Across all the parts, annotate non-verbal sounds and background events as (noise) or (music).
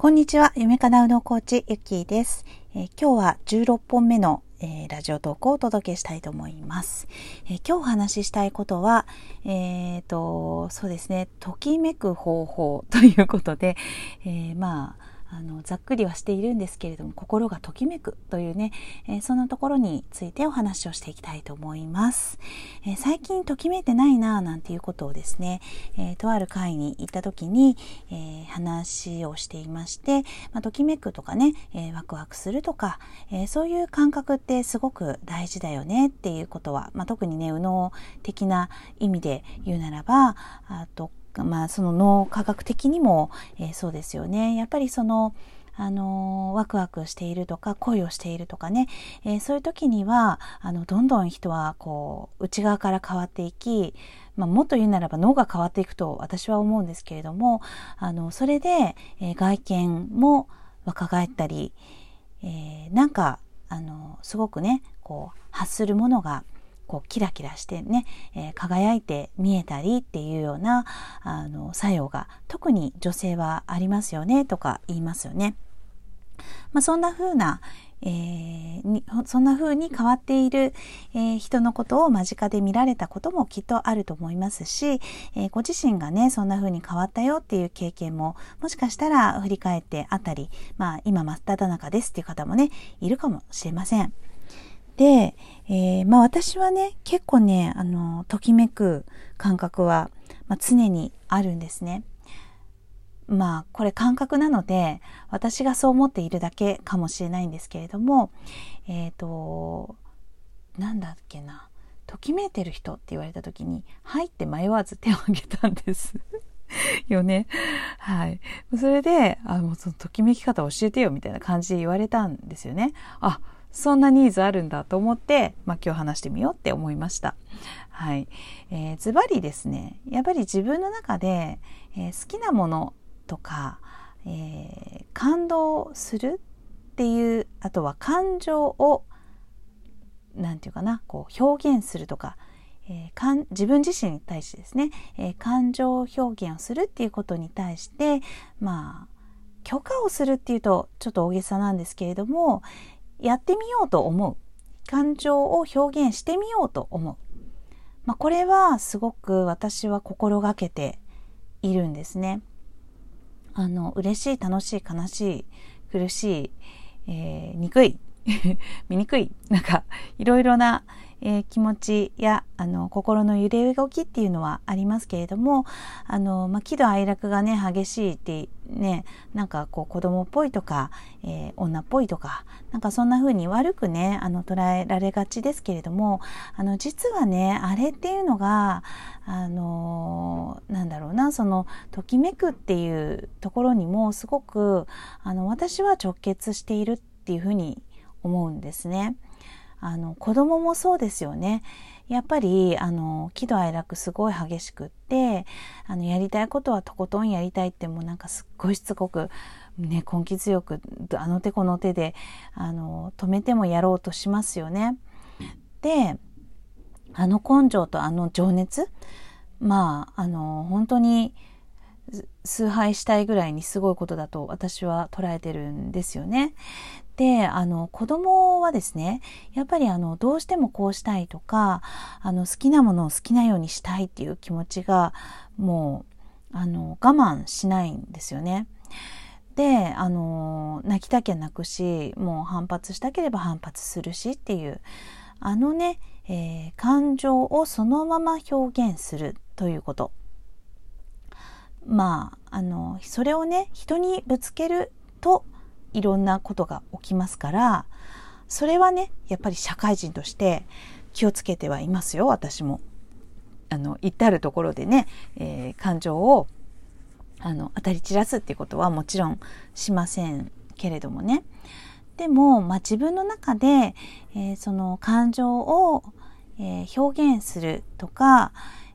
こんにちは、夢かなうのコーチ、ゆきーです、えー、今日は16本目の、えー、ラジオ投稿をお届けしたいと思います。えー、今日お話ししたいことは、えっ、と、そうですね、ときめく方法ということで、えまあ、あのざっくりはしているんですけれども心がときめくというね、えー、そんなところについてお話をしていきたいと思います、えー、最近ときめいてないななんていうことをですね、えー、とある会に行った時に、え話をしていまして、まあ、ときめくとかね、えワクワクするとか、えそういう感覚ってすごく大事だよねっていうことは、まあ、特にね右脳的な意味で言うならばあとまあその脳科学的にも、えー、そうですよね。やっぱりそのあのワクワクしているとか恋をしているとかね、えー、そういう時にはあのどんどん人はこう内側から変わっていき、まあ、もっと言うならば脳が変わっていくと私は思うんですけれどもあのそれで、えー、外見も若返ったり、えー、なんかあのすごくねこう発するものがこうキラキラしてね、えー、輝いて見えたりっていうようなあの作用が特に女性はありますよねとか言いますよね。まあ、そんな風な、えー、にそんな風に変わっている、えー、人のことを間近で見られたこともきっとあると思いますし、えー、ご自身がねそんな風に変わったよっていう経験ももしかしたら振り返ってあったり、まあ、今真っ只中ですっていう方もねいるかもしれません。で、えー、まあ私はね、結構ね、あの、ときめく感覚は、まあ、常にあるんですね。まあこれ感覚なので私がそう思っているだけかもしれないんですけれどもえっ、ー、となんだっけなときめいてる人って言われた時に「はい」って迷わず手を挙げたんです (laughs) よね。はい。それで、あの、そのときめき方教えてよみたいな感じで言われたんですよね。あ、そんなニーズあるんだと思って、まあ、今日話してみようって思いました。はい。えー、ズバリですね、やっぱり自分の中で、えー、好きなものとか、えー、感動するっていう、あとは感情を、なんていうかな、こう表現するとか、えー、かん自分自身に対してですね、えー、感情表現をするっていうことに対してまあ許可をするっていうとちょっと大げさなんですけれどもやってみようと思う感情を表現してみようと思う、まあ、これはすごく私は心がけているんですね。あの嬉しい楽しい悲しい苦しい、えー、憎い (laughs) 醜い (laughs) なんかいろいろな、えー、気持ちやあの心の揺れ動きっていうのはありますけれどもあの、まあ、喜怒哀楽がね激しいってねなんかこう子供っぽいとか、えー、女っぽいとかなんかそんな風に悪くねあの捉えられがちですけれどもあの実はねあれっていうのがあのなんだろうなそのときめくっていうところにもすごくあの私は直結しているっていうふうに思うんですね。あの子供もそうですよね。やっぱりあの喜怒哀楽すごい激しくってあのやりたいことはとことんやりたいってもうなんかすっごいしつこく、ね、根気強くあの手この手であの止めてもやろうとしますよね。であの根性とあの情熱まああの本当に崇拝したいぐらいにすごいことだと私は捉えてるんですよね。であの子供はですねやっぱりあのどうしてもこうしたいとかあの好きなものを好きなようにしたいっていう気持ちがもうあの我慢しないんですよね。であの泣きたきゃ泣くしもう反発したければ反発するしっていうあのね、えー、感情をそのまま表現するということまああのそれをね人にぶつけるといろんなことが起きますからそれはねやっぱり社会人として気をつけてはいますよ私も。あの至るところでね、えー、感情をあの当たり散らすっていうことはもちろんしませんけれどもねでも、まあ、自分の中で、えー、その感情を、えー、表現するとか、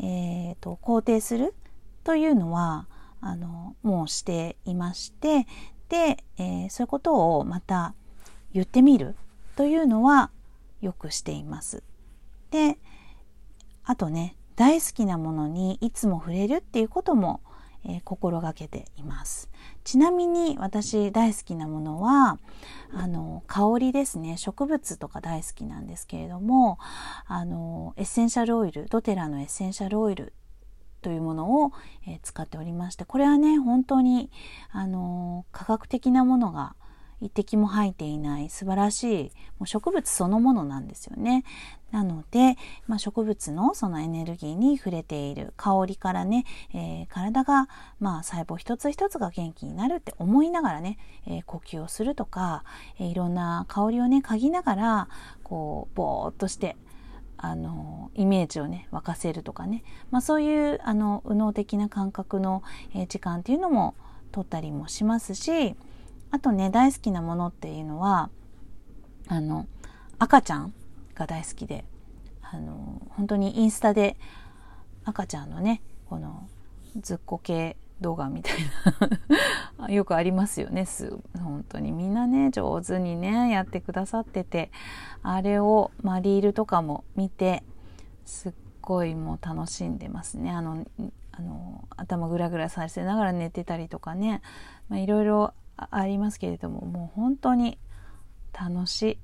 えーと肯定するというのはあのもうしていましてで、えー、そういうことをまた言ってみるというのはよくしています。であとね大好きなものにいつも触れるっていうことも、えー、心がけていますちなみに私大好きなものはあの香りですね植物とか大好きなんですけれどもあのエッセンシャルオイルドテラのエッセンシャルオイルというものを、えー、使っておりましてこれはね本当にあの科学的なものが一滴も入っていない素晴らしいもう植物そのものなんですよね。なので、まあ、植物のそのエネルギーに触れている香りからね、えー、体が、まあ、細胞一つ一つが元気になるって思いながらね、えー、呼吸をするとか、えー、いろんな香りをね嗅ぎながらこうぼーっとしてあのイメージをね沸かせるとかね、まあ、そういうあの右脳的な感覚の、え時間っていうのも取ったりもしますしあとね大好きなものっていうのはあの赤ちゃんが大好きであの本当にインスタで赤ちゃんのねこのずっこけ動画みたいな。よくありますよね本当に。みんなね上手にねやってくださってて。あれを、まあ、リールとかも見てすっごいもう楽しんでますね。あのあの頭ぐらぐらさせながら寝てたりとかね。いろいろありますけれどももう本当に楽しい。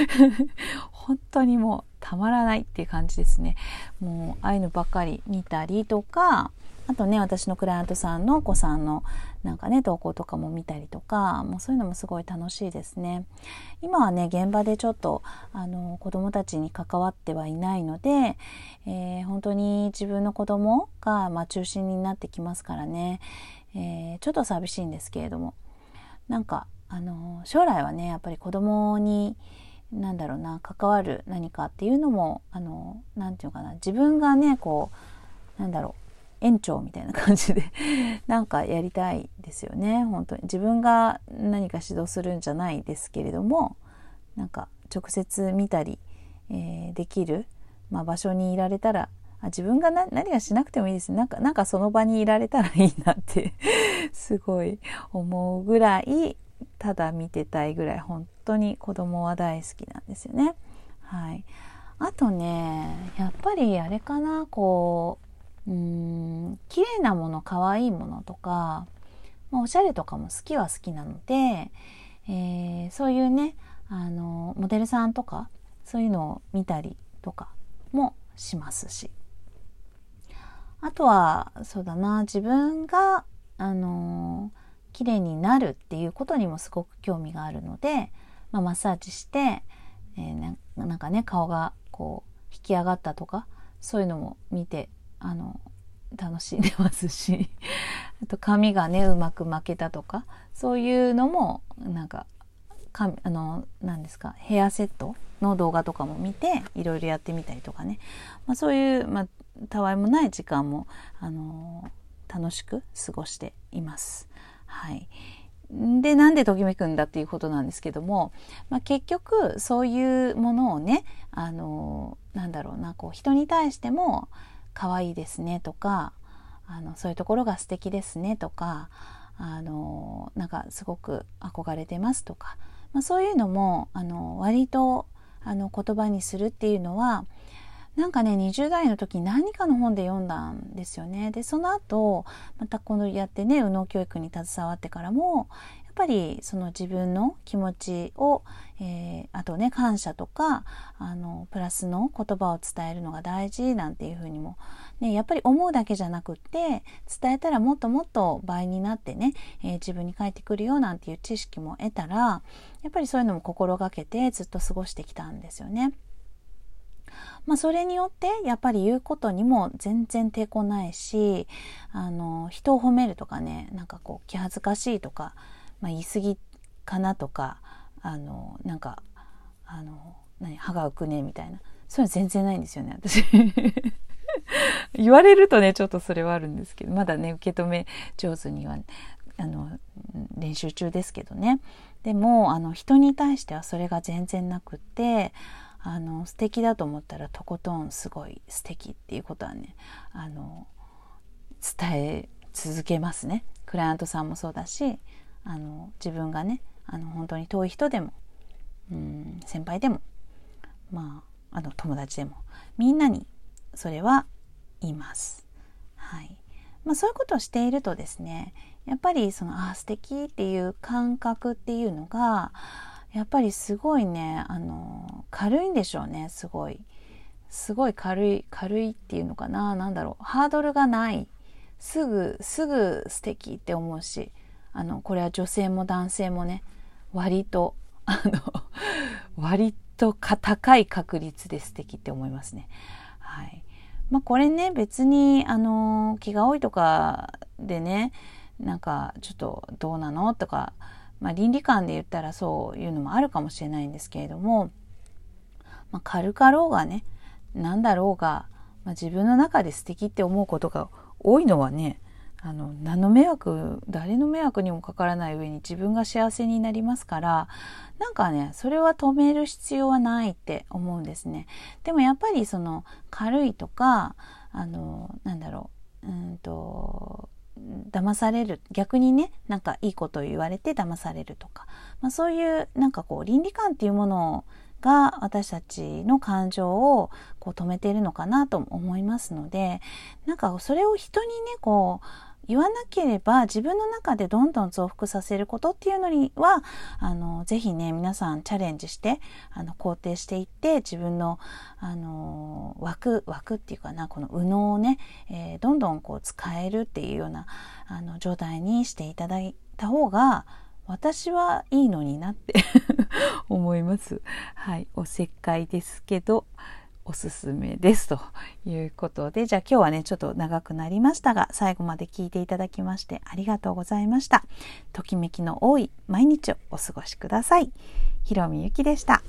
(laughs) 本当にもうたまらないっていう感じですね。もうああいうのばっかり見たりとかあとね私のクライアントさんのお子さんのなんかね投稿とかも見たりとかもうそういうのもすごい楽しいですね。今はね現場でちょっとあの子供たちに関わってはいないので、えー、本当に自分の子供がまあ中心になってきますからね、えー、ちょっと寂しいんですけれども。なんかあの将来はねやっぱり子供になんだろうな関わる何かっていうのもあのなんていうかな自分がねこうなんだろう園長みたいな感じで (laughs) なんかやりたいですよね。本当に。自分が何か指導するんじゃないですけれどもなんか直接見たり、えー、できる、まあ、場所にいられたらあ自分が何がしなくてもいいですなんかなんかその場にいられたらいいなって (laughs) すごい思うぐらいただ見てたいぐらい本当に子供は大好きなんですよね。はい、あとねやっぱりあれかなこううん綺麗なもの可愛いものとか、まあ、おしゃれとかも好きは好きなので、えー、そういうねあのモデルさんとかそういうのを見たりとかもしますし。あとはそうだな自分があの綺麗になるっていうことにもすごく興味があるので、まあ、マッサージして、えー、なんかね顔がこう引き上がったとかそういうのも見てあの楽しんでますしあと髪がねうまく巻けたとかそういうのもなんかあの何ですかヘアセットの動画とかも見ていろいろやってみたりとかね、まあ、そういう、まあ、たわいもない時間も、あのー、楽しく過ごしています。はい、でなんでときめくんだっていうことなんですけども、まあ、結局そういうものをね、あのー、なんだろうなこう人に対しても可愛いですねとかあのそういうところが素敵ですねとかあのなんかすごく憧れてますとか、まあ、そういうのもあの割とあの言葉にするっていうのはなんかね20代の時に何かの本で読んだんですよね。でその後またこのやってね右脳教育に携わってからもぱりその自分の気持ちを、えー、あとね感謝とかあのプラスの言葉を伝えるのが大事なんていうふうにも、ね、やっぱり思うだけじゃなくって伝えたらもっともっと倍になってね、えー、自分に返ってくるよなんていう知識も得たらやっぱりそういうのも心がけてずっと過ごしてきたんですよね。まあ、それによってやっぱり言うことにも全然抵抗ないしあの人を褒めるとかねなんかこう気恥ずかしいとか、まあ、言い過ぎかなとかあのなんかあの何歯が浮くねみたいな。そういうの全然ないんですよね私。(laughs) 言われるとねちょっとそれはあるんですけどまだね受け止め上手にはあの練習中ですけどね。でもあの人に対してはそれが全然なくってあの素敵だと思ったらとことんすごい素敵っていうことはねあの伝え続けますね。クライアントさんもそうだしあの自分がねあの本当に遠い人でもうん先輩でもまああの友達でもみんなにそれは言います。はい。まあ、そういうことをしているとですねやっぱりそのあ素敵っていう感覚っていうのがやっぱりすごいねあの軽いんでしょうねすごい。すごい軽い軽いっていうのかな何だろう。ハードルがない。すぐすぐ素敵って思うしあのこれは女性も男性もね割と (laughs) あの割と高い確率で素敵って思いますね。はいまあ、これね別にあの気が多いとかでねなんかちょっとどうなのとか、まあ、倫理観で言ったらそういうのもあるかもしれないんですけれども、まあ、軽かろうがね何だろうが、まあ、自分の中で素敵って思うことが多いのはねあの何の迷惑誰の迷惑にもかからない上に自分が幸せになりますからなんかねそれは止める必要はないって思うんですね。でもやっぱりその軽いとかあのなんだろううんと騙される逆にねなんかいいことを言われて騙されるとか、まあ、そういうなんかこう倫理観っていうものが私たちの感情をこう止めているのかなと思いますのでなんかそれを人にねこう言わなければ自分の中でどんどん増幅させることっていうのにはあのぜひね皆さんチャレンジしてあの肯定していって自分のあの枠枠っていうかなこの右脳をね、えー、どんどんこう使えるっていうようなあの状態にしていただいた方が私はいいのになって (laughs) 思います。はい、おせっかいですけど、おすすめですということで、じゃあ今日はね、ちょっと長くなりましたが、最後まで聞いていただきましてありがとうございました。ときめきの多い毎日をお過ごしください。ひろみゆきでした。